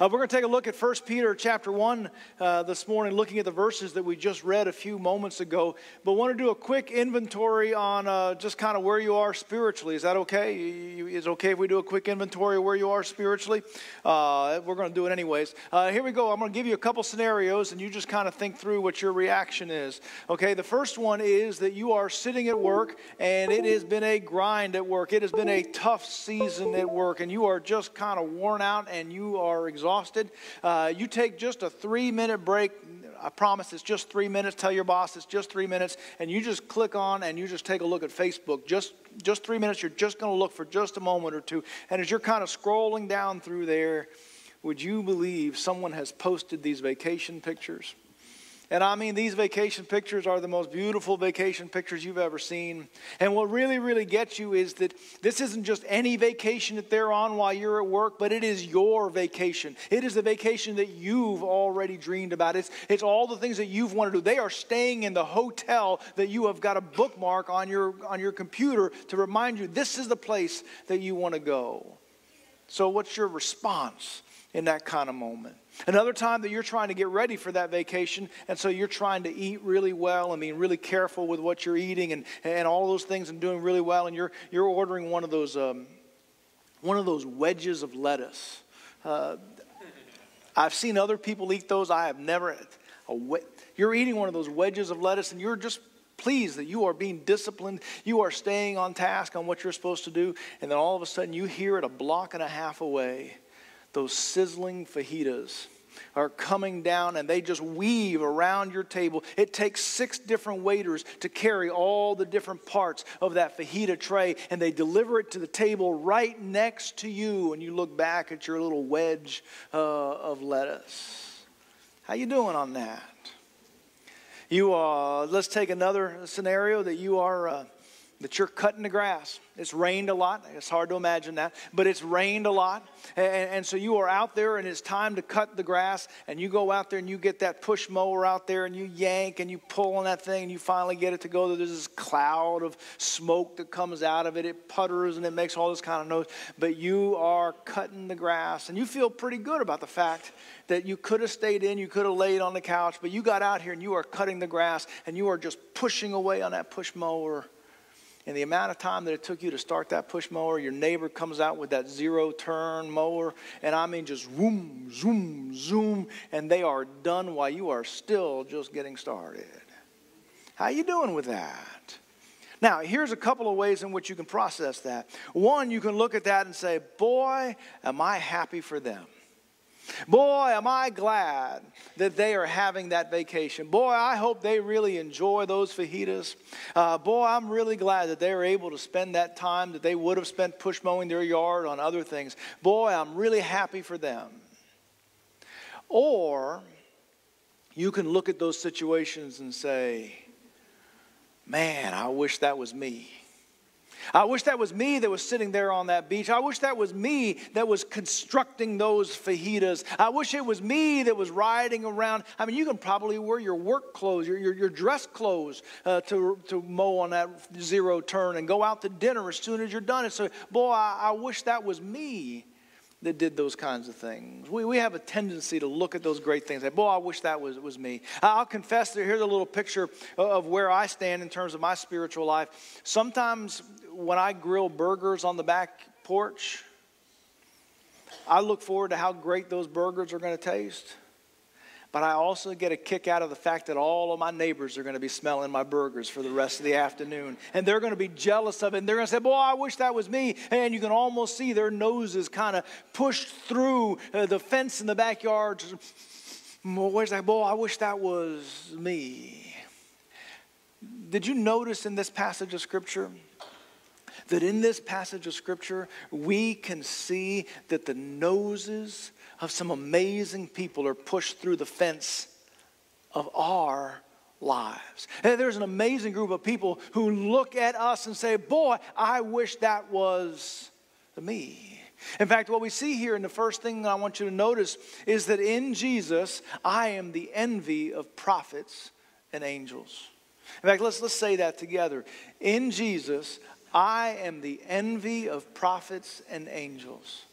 Uh, we're going to take a look at 1 Peter chapter 1 uh, this morning, looking at the verses that we just read a few moments ago. But want to do a quick inventory on uh, just kind of where you are spiritually. Is that okay? You, is it okay if we do a quick inventory of where you are spiritually? Uh, we're going to do it anyways. Uh, here we go. I'm going to give you a couple scenarios, and you just kind of think through what your reaction is. Okay, the first one is that you are sitting at work, and it has been a grind at work. It has been a tough season at work, and you are just kind of worn out, and you are exhausted exhausted, uh, you take just a three minute break. I promise it's just three minutes. Tell your boss it's just three minutes. And you just click on and you just take a look at Facebook. Just, just three minutes. You're just going to look for just a moment or two. And as you're kind of scrolling down through there, would you believe someone has posted these vacation pictures? And I mean, these vacation pictures are the most beautiful vacation pictures you've ever seen. And what really, really gets you is that this isn't just any vacation that they're on while you're at work, but it is your vacation. It is the vacation that you've already dreamed about. It's, it's all the things that you've wanted to do. They are staying in the hotel that you have got a bookmark on your, on your computer to remind you this is the place that you want to go. So, what's your response in that kind of moment? Another time that you're trying to get ready for that vacation, and so you're trying to eat really well and being really careful with what you're eating and, and all those things and doing really well, and you're, you're ordering one of those, um, one of those wedges of lettuce. Uh, I've seen other people eat those. I have never. We- you're eating one of those wedges of lettuce, and you're just pleased that you are being disciplined. You are staying on task on what you're supposed to do, and then all of a sudden you hear it a block and a half away those sizzling fajitas are coming down and they just weave around your table. It takes six different waiters to carry all the different parts of that fajita tray and they deliver it to the table right next to you and you look back at your little wedge uh, of lettuce. How you doing on that? You uh, let's take another scenario that you are uh, that you're cutting the grass. It's rained a lot. It's hard to imagine that, but it's rained a lot. And, and, so you are out there and it's time to cut the grass, and you go out there and you get that push mower out there and you yank and you pull on that thing and you finally get it to go. There's this cloud of smoke that comes out of it. It putters and it makes all this kind of noise, but you are cutting the grass and you feel pretty good about the fact that you could have stayed in, you could have laid on the couch, but you got out here and you are cutting the grass and you are just pushing away on that push mower and the amount of time that it took you to start that push mower, your neighbor comes out with that zero turn mower, and I mean just zoom, zoom, zoom, and they are done while you are still just getting started. How you doing with that? Now, here's a couple of ways in which you can process that. One, you can look at that and say, Boy, am I happy for them. Boy, am I glad that they are having that vacation. Boy, I hope they really enjoy those fajitas. Uh, boy, I'm really glad that they are able to spend that time that they would have spent push mowing their yard on other things. Boy, I'm really happy for them. Or you can look at those situations and say, man, I wish that was me. I wish that was me that was sitting there on that beach. I wish that was me that was constructing those fajitas. I wish it was me that was riding around. I mean, you can probably wear your work clothes, your, your, your dress clothes uh, to, to mow on that zero turn and go out to dinner as soon as you're done. And so, boy, I, I wish that was me that did those kinds of things. We, we have a tendency to look at those great things. Like, boy, I wish that was, was me. I'll confess that here's a little picture of where I stand in terms of my spiritual life. Sometimes when I grill burgers on the back porch, I look forward to how great those burgers are going to taste. But I also get a kick out of the fact that all of my neighbors are going to be smelling my burgers for the rest of the afternoon. And they're going to be jealous of it. And they're going to say, Boy, I wish that was me. And you can almost see their noses kind of pushed through uh, the fence in the backyard. Where's that? Boy, I wish that was me. Did you notice in this passage of Scripture? that in this passage of Scripture, we can see that the noses of some amazing people are pushed through the fence of our lives. And there's an amazing group of people who look at us and say, Boy, I wish that was me. In fact, what we see here and the first thing I want you to notice is that in Jesus, I am the envy of prophets and angels. In fact, let's, let's say that together. In Jesus, I am the envy of prophets and angels.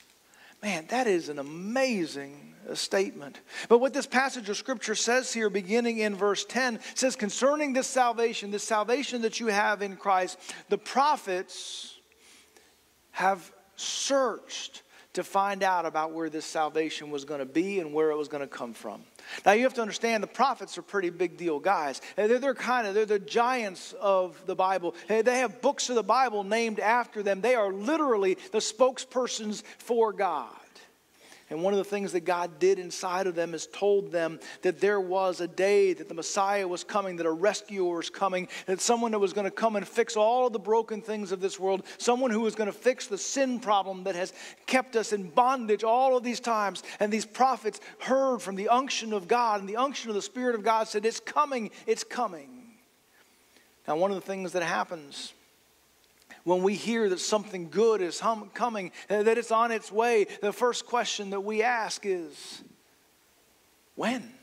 Man, that is an amazing statement. But what this passage of scripture says here, beginning in verse 10, says, concerning this salvation, this salvation that you have in Christ, the prophets have searched to find out about where this salvation was going to be and where it was going to come from. Now you have to understand the prophets are pretty big deal guys. Eh, they're, they're kind of they're the giants of the Bible. Eh, they have books of the Bible named after them. They are literally the spokespersons for God. And one of the things that God did inside of them is told them that there was a day that the Messiah was coming, that a rescuer was coming, that someone that was going to come and fix all of the broken things of this world, someone who was going to fix the sin problem that has kept us in bondage all of these times. And these prophets heard from the unction of God, and the unction of the Spirit of God said, It's coming, it's coming. Now, one of the things that happens when we hear that something good is hum- coming, uh, that it's on its way, the first question that we ask is when?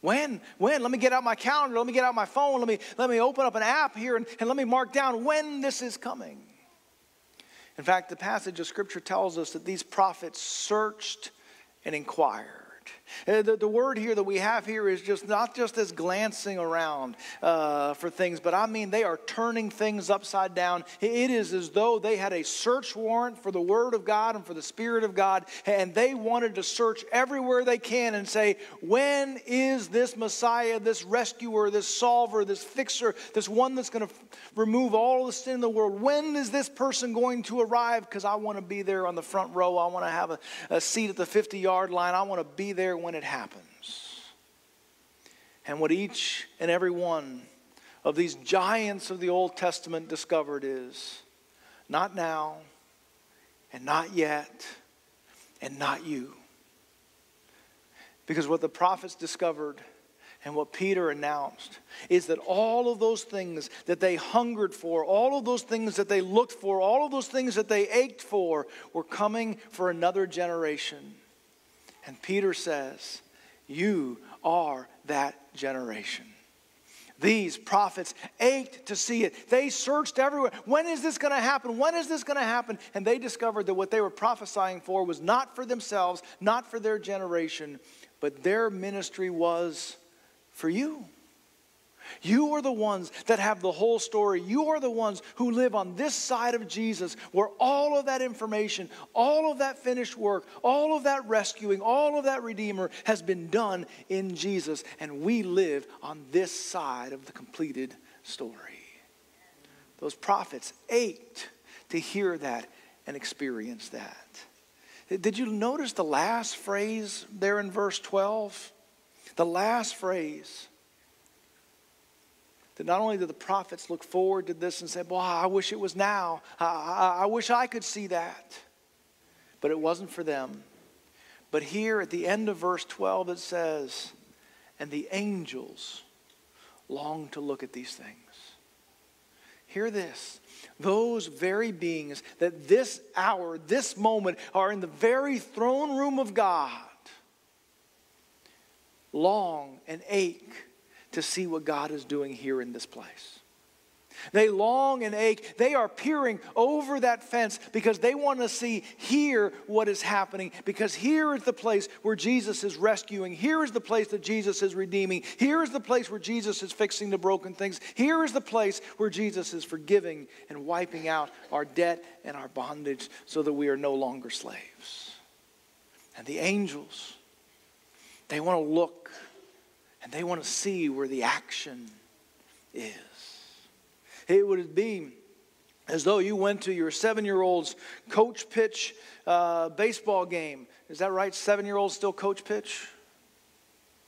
When? When? Let me get out my calendar. Let me get out my phone. Let me, let me open up an app here and, and let me mark down when this is coming. In fact, the passage of Scripture tells us that these prophets searched and inquired. Uh, the, the word here that we have here is just not just as glancing around uh, for things, but I mean they are turning things upside down. It is as though they had a search warrant for the Word of God and for the Spirit of God, and they wanted to search everywhere they can and say, when is this Messiah, this rescuer, this solver, this fixer, this one that's going to remove all the sin in the world, when is this person going to arrive? Because I want to be there on the front row. I want to have a, a seat at the 50 yard line. I want to be there when it happens. And what each and every one of these giants of the Old Testament discovered is not now, and not yet, and not you. Because what the prophets discovered and what Peter announced is that all of those things that they hungered for, all of those things that they looked for, all of those things that they ached for were coming for another generation. And Peter says, You are that generation. These prophets ached to see it. They searched everywhere. When is this going to happen? When is this going to happen? And they discovered that what they were prophesying for was not for themselves, not for their generation, but their ministry was for you. You are the ones that have the whole story. You are the ones who live on this side of Jesus, where all of that information, all of that finished work, all of that rescuing, all of that Redeemer has been done in Jesus. And we live on this side of the completed story. Those prophets ached to hear that and experience that. Did you notice the last phrase there in verse 12? The last phrase that not only did the prophets look forward to this and say, Boy, I wish it was now. I, I, I wish I could see that. But it wasn't for them. But here at the end of verse 12, it says, And the angels long to look at these things. Hear this. Those very beings that this hour, this moment, are in the very throne room of God, long and ache to see what God is doing here in this place. They long and ache. They are peering over that fence because they want to see here what is happening. Because here is the place where Jesus is rescuing. Here is the place that Jesus is redeeming. Here is the place where Jesus is fixing the broken things. Here is the place where Jesus is forgiving and wiping out our debt and our bondage so that we are no longer slaves. And the angels, they want to look and they want to see where the action is. It would be as though you went to your seven year old's coach pitch uh, baseball game. Is that right? Seven year olds still coach pitch?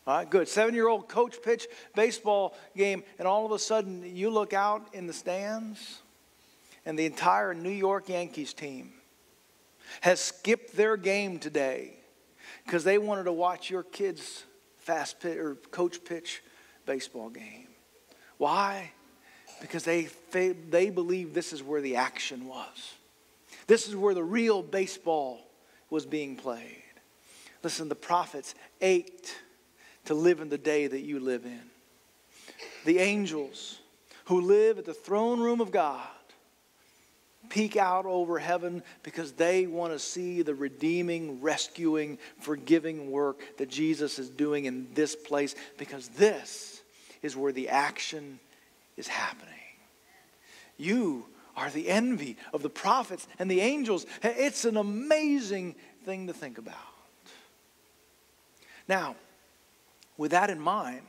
All right, good. Seven year old coach pitch baseball game, and all of a sudden you look out in the stands, and the entire New York Yankees team has skipped their game today because they wanted to watch your kids fast pitch or coach pitch baseball game. Why? Because they, they believe this is where the action was. This is where the real baseball was being played. Listen, the prophets ached to live in the day that you live in. The angels who live at the throne room of God peek out over heaven because they want to see the redeeming, rescuing, forgiving work that Jesus is doing in this place because this is where the action is happening. You are the envy of the prophets and the angels. It's an amazing thing to think about. Now, with that in mind,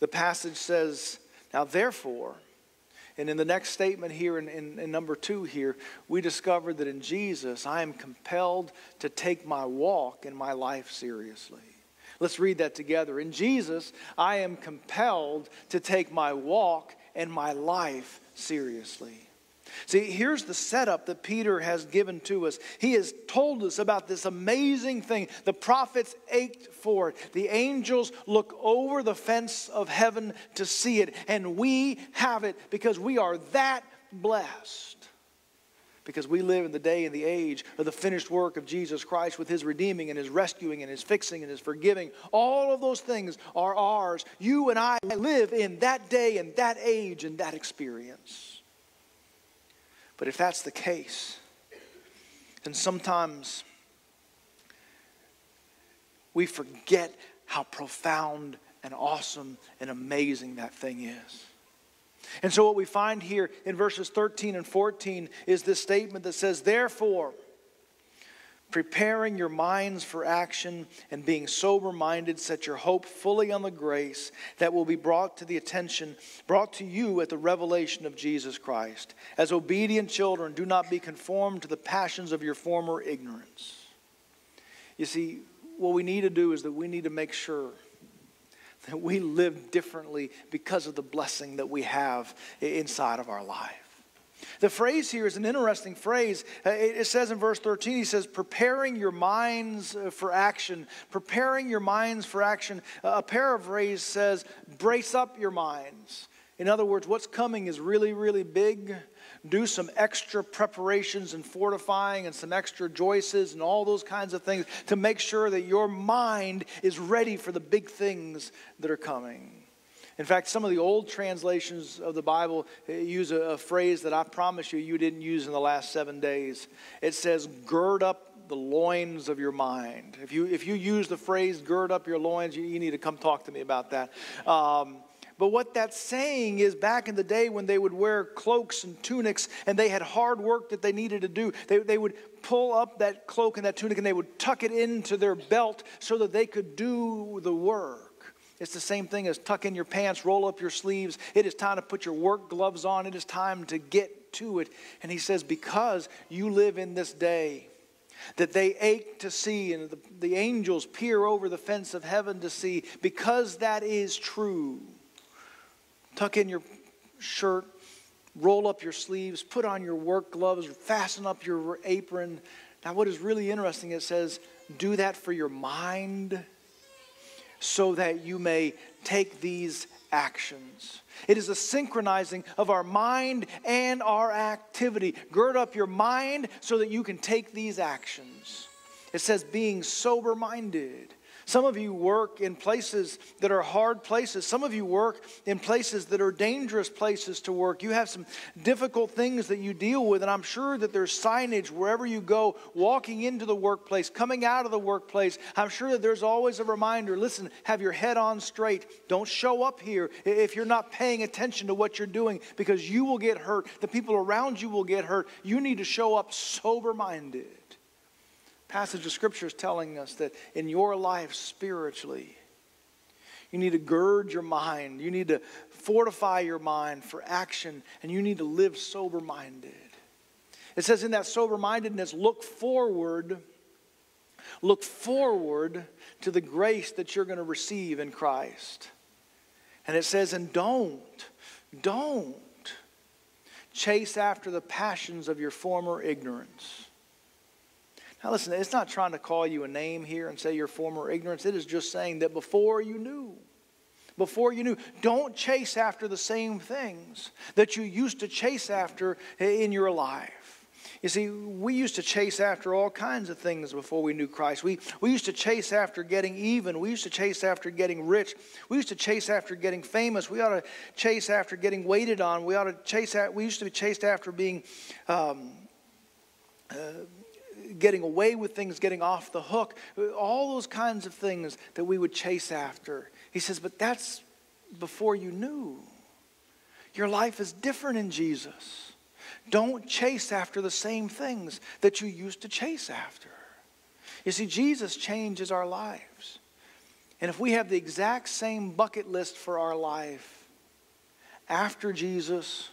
the passage says, Now therefore, and in the next statement here, in, in, in, number two here, we discover that in Jesus, I am compelled to take my walk and my life seriously. Let's read that together. In Jesus, I am compelled to take my walk and my life seriously. See, here's the setup that Peter has given to us. He has told us about this amazing thing. The prophets ached for it. The angels look over the fence of heaven to see it. And we have it because we are that blessed. Because we live in the day and the age of the finished work of Jesus Christ with his redeeming and his rescuing and his fixing and his forgiving. All of those things are ours. You and I live in that day and that age and that experience. But if that's the case, then sometimes we forget how profound and awesome and amazing that thing is. And so, what we find here in verses 13 and 14 is this statement that says, Therefore, preparing your minds for action and being sober minded set your hope fully on the grace that will be brought to the attention brought to you at the revelation of Jesus Christ. As obedient children do not be conformed to the passions of your former ignorance. You see what we need to do is that we need to make sure that we live differently because of the blessing that we have inside of our life the phrase here is an interesting phrase. Uh, it says in verse 13, he says, preparing your minds uh, for action. Preparing your minds for action. A paraphrase says, brace up your minds. In other words, what's coming is really, really big. Do some extra preparations and fortifying and some extra joices and all those kinds of things to make sure that your mind is ready for the big things that are coming. In fact, some of the old translations of the Bible use a, a, phrase that I promise you you didn't use in the last seven days. It says, gird up the loins of your mind. If you, if you use the phrase gird up your loins, you, you need to come talk to me about that. Um, but what that's saying is back in the day when they would wear cloaks and tunics and they had hard work that they needed to do, they, they would pull up that cloak and that tunic and they would tuck it into their belt so that they could do the work. It's the same thing as tuck in your pants, roll up your sleeves. It is time to put your work gloves on. It is time to get to it. And he says, Because you live in this day that they ache to see, and the, the angels peer over the fence of heaven to see, because that is true. Tuck in your shirt, roll up your sleeves, put on your work gloves, fasten up your apron. Now, what is really interesting, it says, do that for your mind so that you may take these actions. It is a synchronizing of our mind and our activity. Gird up your mind so that you can take these actions. It says, being sober minded. Some of you work in places that are hard places. Some of you work in places that are dangerous places to work. You have some difficult things that you deal with, and I'm sure that there's signage wherever you go, walking into the workplace, coming out of the workplace. I'm sure that there's always a reminder listen, have your head on straight. Don't show up here if you're not paying attention to what you're doing because you will get hurt. The people around you will get hurt. You need to show up sober minded passage of scripture is telling us that in your life spiritually, you need to gird your mind, you need to fortify your mind for action, and you need to live sober minded. It says in that sober mindedness, look forward, look forward to the grace that you're going to receive in Christ. And it says, and don't, don't chase after the passions of your former ignorance. Now, listen, it's not trying to call you a name here and say your former ignorance. It is just saying that before you knew, before you knew, don't chase after the same things that you used to chase after in your life. You see, we used to chase after all kinds of things before we knew Christ. We, we used to chase after getting even. We used to chase after getting rich. We used to chase after getting famous. We ought to chase after getting waited on. We ought to chase at, we used to be chased after being um, uh, getting away with things, getting off the hook, all those kinds of things that we would chase after. He says, but that's before you knew. Your life is different in Jesus. Don't chase after the same things that you used to chase after. You see, Jesus changes our lives. And if we have the exact same bucket list for our life after Jesus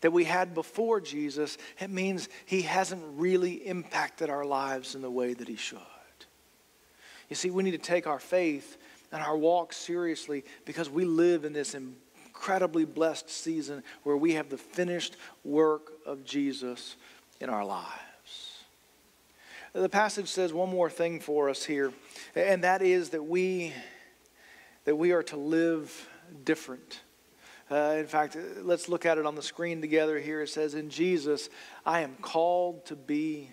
that we had before Jesus, it means he hasn't really impacted our lives in the way that he should. You see, we need to take our faith and our walk seriously because we live in this incredibly blessed season where we have the finished work of Jesus in our lives. The passage says one more thing for us here, and that is that we that we are to live different. Uh, in fact, let's look at it on the screen together here. It says, In Jesus, I am called to be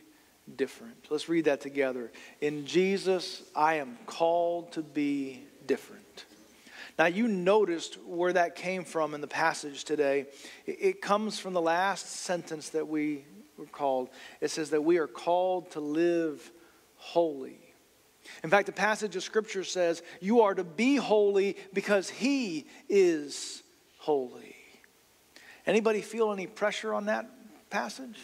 different. Let's read that together. In Jesus, I am called to be different. Now, you noticed where that came from in the passage today. It comes from the last sentence that we were called. It says that we are called to live holy. In fact, the passage of Scripture says, You are to be holy because He is holy. Anybody feel any pressure on that passage?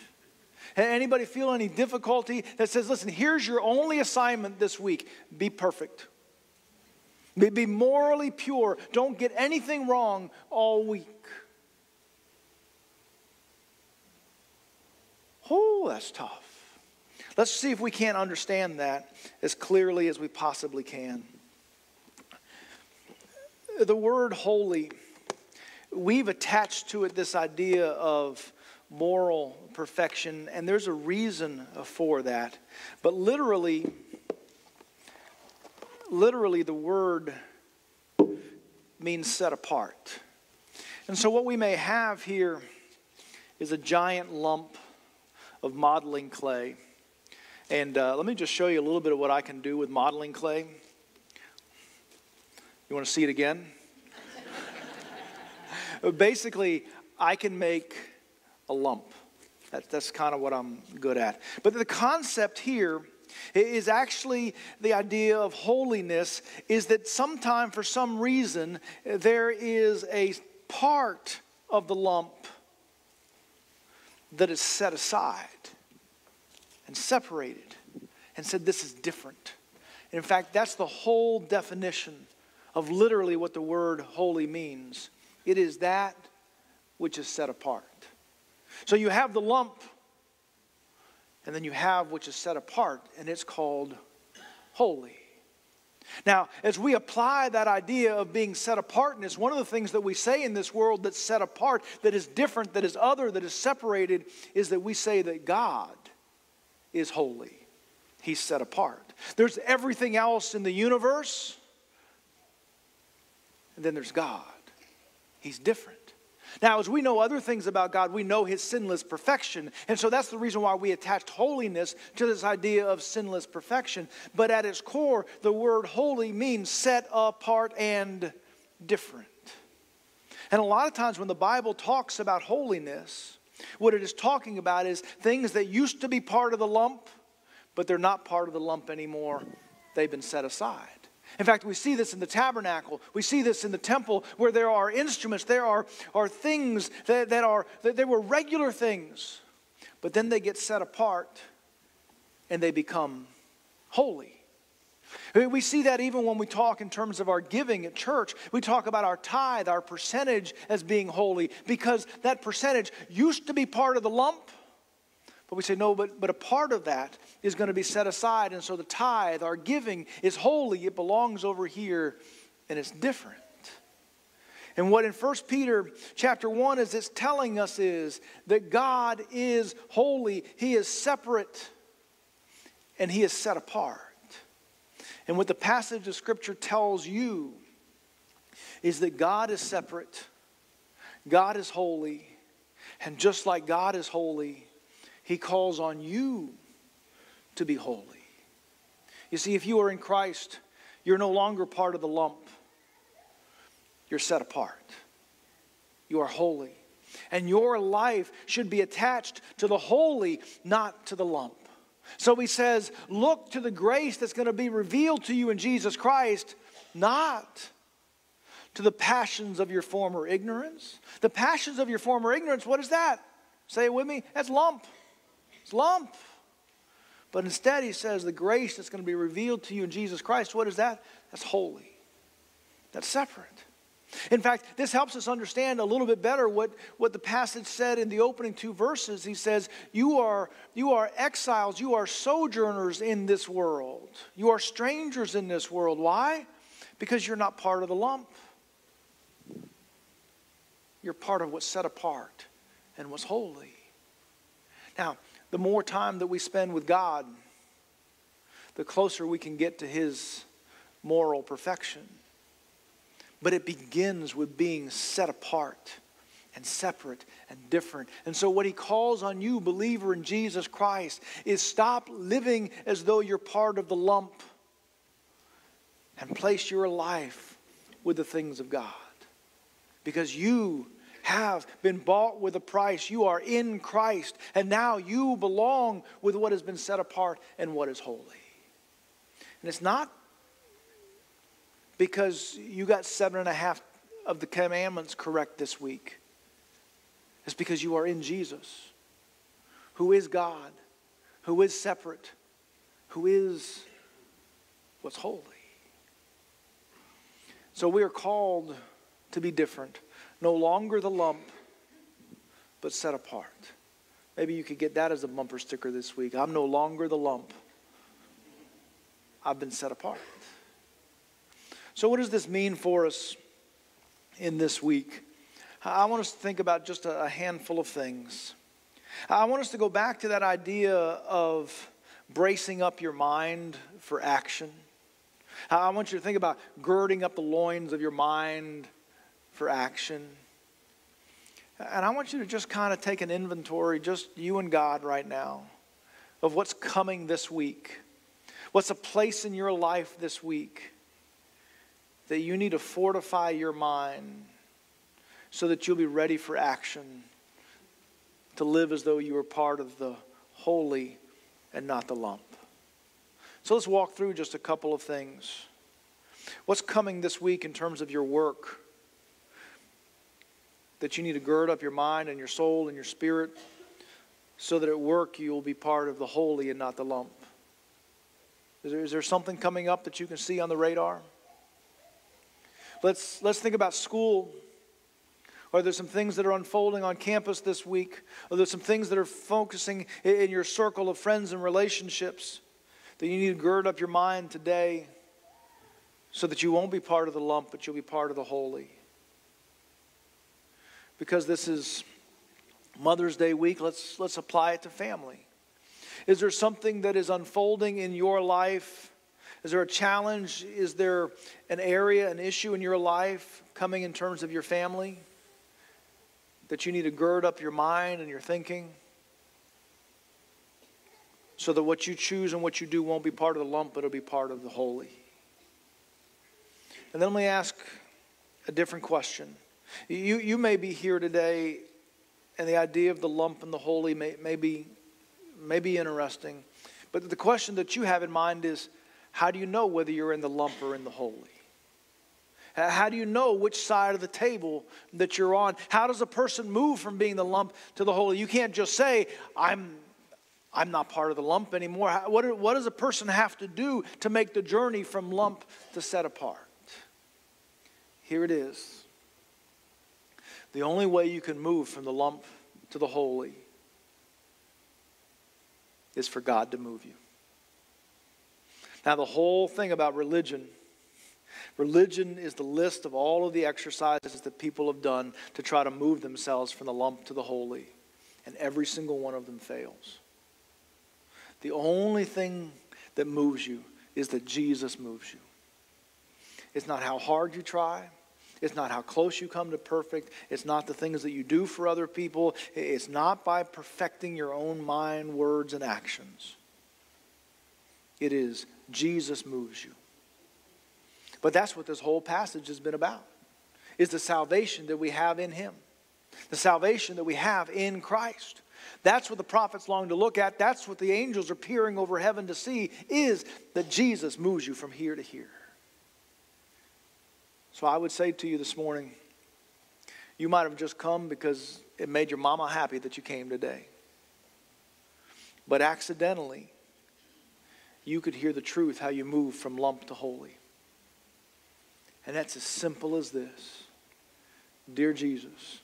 Anybody feel any difficulty that says, listen, here's your only assignment this week be perfect? Be, be morally pure. Don't get anything wrong all week. Oh, that's tough. Let's see if we can't understand that as clearly as we possibly can. The word holy, we've attached to it this idea of moral perfection, and there's a reason for that. But literally, literally, the word means set apart. And so, what we may have here is a giant lump of modeling clay. And uh, let me just show you a little bit of what I can do with modeling clay. You want to see it again? Basically, I can make a lump. That, that's kind of what I'm good at. But the concept here is actually the idea of holiness is that sometime for some reason there is a part of the lump that is set aside and separated and said this is different in fact that's the whole definition of literally what the word holy means it is that which is set apart so you have the lump and then you have which is set apart, and it's called holy. Now, as we apply that idea of being set apartness, one of the things that we say in this world that's set apart, that is different, that is other, that is separated, is that we say that God is holy. He's set apart. There's everything else in the universe, and then there's God. He's different. Now, as we know other things about God, we know his sinless perfection. And so that's the reason why we attached holiness to this idea of sinless perfection. But at its core, the word holy means set apart and different. And a lot of times when the Bible talks about holiness, what it is talking about is things that used to be part of the lump, but they're not part of the lump anymore. They've been set aside. In fact, we see this in the tabernacle. We see this in the temple where there are instruments, there are, are things that, that are, that they were regular things, but then they get set apart and they become holy. We see that even when we talk in terms of our giving at church. We talk about our tithe, our percentage as being holy, because that percentage used to be part of the lump, but we say, no, but, but a part of that is going to be set aside. And so the tithe, our giving, is holy. It belongs over here, and it's different. And what in 1 Peter chapter 1 is it's telling us is that God is holy. He is separate and he is set apart. And what the passage of scripture tells you is that God is separate, God is holy, and just like God is holy, He calls on you to be holy. You see, if you are in Christ, you're no longer part of the lump, you're set apart. You are holy. And your life should be attached to the holy, not to the lump. So he says, Look to the grace that's going to be revealed to you in Jesus Christ, not to the passions of your former ignorance. The passions of your former ignorance, what is that? Say it with me. That's lump. It's lump. But instead, he says the grace that's going to be revealed to you in Jesus Christ, what is that? That's holy. That's separate. In fact, this helps us understand a little bit better what, what the passage said in the opening two verses. He says, you are, you are exiles, you are sojourners in this world, you are strangers in this world. Why? Because you're not part of the lump. You're part of what's set apart and what's holy. Now, the more time that we spend with God, the closer we can get to His moral perfection. But it begins with being set apart and separate and different. And so, what he calls on you, believer in Jesus Christ, is stop living as though you're part of the lump and place your life with the things of God. Because you have been bought with a price. You are in Christ, and now you belong with what has been set apart and what is holy. And it's not because you got seven and a half of the commandments correct this week. It's because you are in Jesus, who is God, who is separate, who is what's holy. So we are called to be different, no longer the lump, but set apart. Maybe you could get that as a bumper sticker this week. I'm no longer the lump, I've been set apart. So, what does this mean for us in this week? I want us to think about just a handful of things. I want us to go back to that idea of bracing up your mind for action. I want you to think about girding up the loins of your mind for action. And I want you to just kind of take an inventory, just you and God right now, of what's coming this week. What's a place in your life this week that you need to fortify your mind so that you'll be ready for action to live as though you were part of the holy and not the lump. So let's walk through just a couple of things. What's coming this week in terms of your work? That you need to gird up your mind and your soul and your spirit so that at work you will be part of the holy and not the lump. Is there, is there something coming up that you can see on the radar? Let's, let's think about school. Are there some things that are unfolding on campus this week? Are there some things that are focusing in your circle of friends and relationships that you need to gird up your mind today so that you won't be part of the lump, but you'll be part of the holy? Because this is Mother's Day week, let's, let's apply it to family. Is there something that is unfolding in your life is there a challenge? Is there an area, an issue in your life coming in terms of your family that you need to gird up your mind and your thinking so that what you choose and what you do won't be part of the lump, but it'll be part of the holy? And then let me ask a different question. You, you may be here today, and the idea of the lump and the holy may, may, be, may be interesting. But the question that you have in mind is how do you know whether you're in the lump or in the holy? How do you know which side of the table that you're on? How does a person move from being the lump to the holy? You can't just say, I'm, I'm not part of the lump anymore. What, what does a person have to do to make the journey from lump to set apart? Here it is. The only way you can move from the lump to the holy is for God to move you. Now, the whole thing about religion religion is the list of all of the exercises that people have done to try to move themselves from the lump to the holy, and every single one of them fails. The only thing that moves you is that Jesus moves you. It's not how hard you try, It's not how close you come to perfect. It's not the things that you do for other people. It's not by perfecting your own mind, words, and actions. It is Jesus moves you. But that's what this whole passage has been about. Is the salvation that we have in him. The salvation that we have in Christ. That's what the prophets long to look at. That's what the angels are peering over heaven to see is that Jesus moves you from here to here. So I would say to you this morning, you might have just come because it made your mama happy that you came today. But accidentally, you could hear the truth how you move from lump to holy. And that's as simple as this Dear Jesus,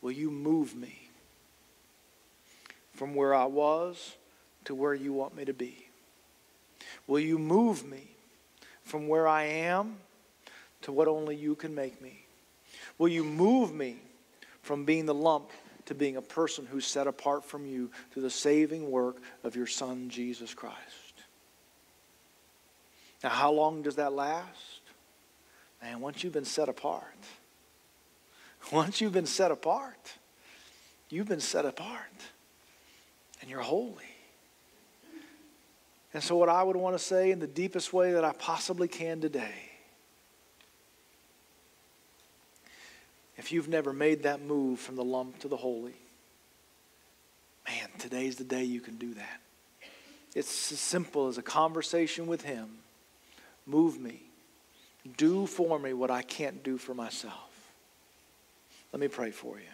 will you move me from where I was to where you want me to be? Will you move me from where I am to what only you can make me? Will you move me from being the lump to being a person who's set apart from you through the saving work of your Son, Jesus Christ? Now, how long does that last? Man, once you've been set apart, once you've been set apart, you've been set apart and you're holy. And so, what I would want to say in the deepest way that I possibly can today if you've never made that move from the lump to the holy, man, today's the day you can do that. It's as simple as a conversation with Him. Move me. Do for me what I can't do for myself. Let me pray for you.